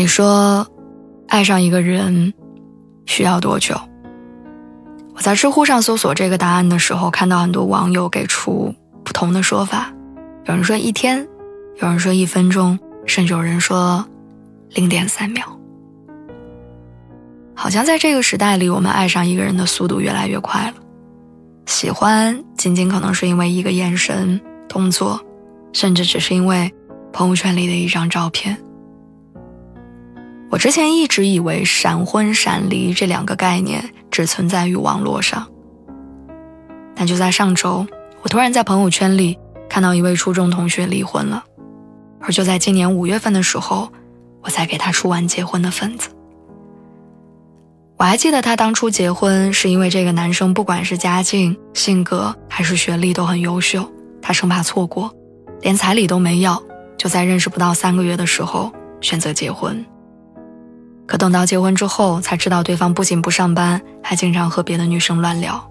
你说，爱上一个人需要多久？我在知乎上搜索这个答案的时候，看到很多网友给出不同的说法。有人说一天，有人说一分钟，甚至有人说零点三秒。好像在这个时代里，我们爱上一个人的速度越来越快了。喜欢仅仅可能是因为一个眼神、动作，甚至只是因为朋友圈里的一张照片。我之前一直以为闪婚闪离这两个概念只存在于网络上，但就在上周，我突然在朋友圈里看到一位初中同学离婚了，而就在今年五月份的时候，我才给他出完结婚的份子。我还记得他当初结婚是因为这个男生不管是家境、性格还是学历都很优秀，他生怕错过，连彩礼都没要，就在认识不到三个月的时候选择结婚。可等到结婚之后，才知道对方不仅不上班，还经常和别的女生乱聊。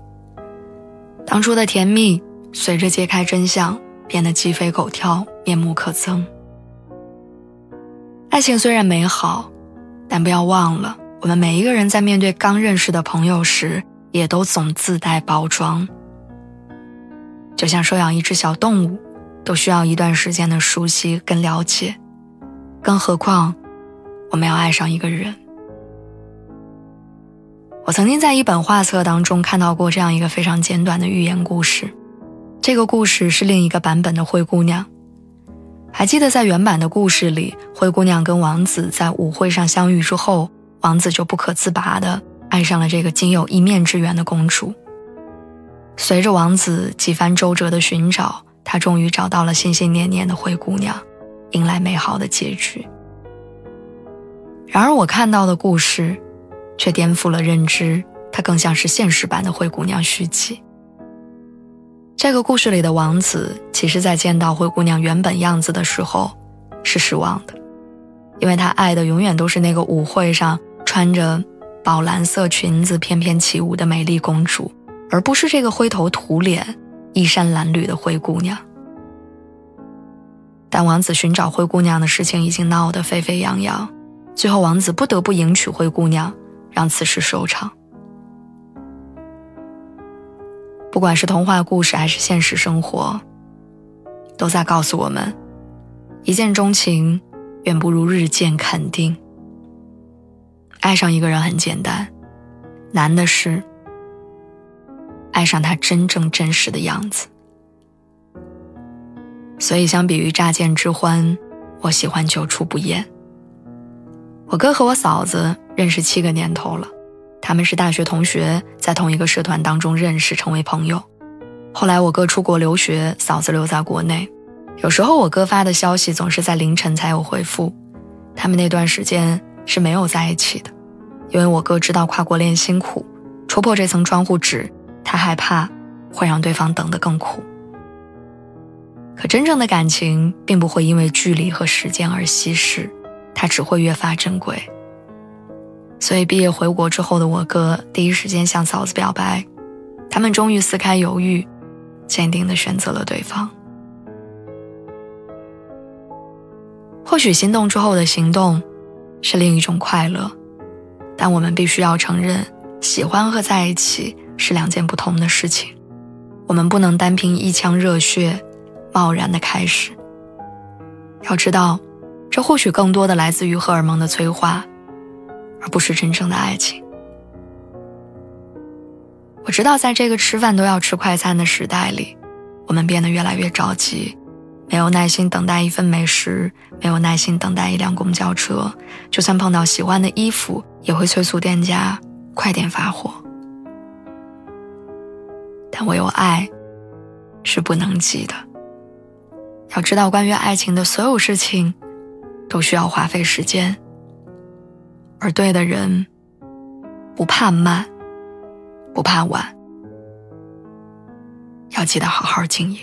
当初的甜蜜，随着揭开真相，变得鸡飞狗跳，面目可憎。爱情虽然美好，但不要忘了，我们每一个人在面对刚认识的朋友时，也都总自带包装。就像收养一只小动物，都需要一段时间的熟悉跟了解，更何况。我们要爱上一个人。我曾经在一本画册当中看到过这样一个非常简短的寓言故事，这个故事是另一个版本的《灰姑娘》。还记得在原版的故事里，灰姑娘跟王子在舞会上相遇之后，王子就不可自拔的爱上了这个仅有一面之缘的公主。随着王子几番周折的寻找，他终于找到了心心念念的灰姑娘，迎来美好的结局。然而，我看到的故事，却颠覆了认知。它更像是现实版的《灰姑娘》续集。这个故事里的王子，其实在见到灰姑娘原本样子的时候，是失望的，因为他爱的永远都是那个舞会上穿着宝蓝色裙子翩翩起舞的美丽公主，而不是这个灰头土脸、衣衫褴褛的灰姑娘。但王子寻找灰姑娘的事情已经闹得沸沸扬扬。最后，王子不得不迎娶灰姑娘，让此事收场。不管是童话故事还是现实生活，都在告诉我们：一见钟情远不如日渐肯定。爱上一个人很简单，难的是爱上他真正真实的样子。所以，相比于乍见之欢，我喜欢久处不厌。我哥和我嫂子认识七个年头了，他们是大学同学，在同一个社团当中认识，成为朋友。后来我哥出国留学，嫂子留在国内。有时候我哥发的消息总是在凌晨才有回复。他们那段时间是没有在一起的，因为我哥知道跨国恋辛苦，戳破这层窗户纸，他害怕会让对方等得更苦。可真正的感情并不会因为距离和时间而稀释。他只会越发珍贵。所以毕业回国之后的我哥第一时间向嫂子表白，他们终于撕开犹豫，坚定地选择了对方。或许心动之后的行动是另一种快乐，但我们必须要承认，喜欢和在一起是两件不同的事情。我们不能单凭一腔热血，贸然的开始。要知道。这或许更多的来自于荷尔蒙的催化，而不是真正的爱情。我知道，在这个吃饭都要吃快餐的时代里，我们变得越来越着急，没有耐心等待一份美食，没有耐心等待一辆公交车，就算碰到喜欢的衣服，也会催促店家快点发货。但唯有爱，是不能急的。要知道，关于爱情的所有事情，都需要花费时间。而对的人，不怕慢，不怕晚，要记得好好经营。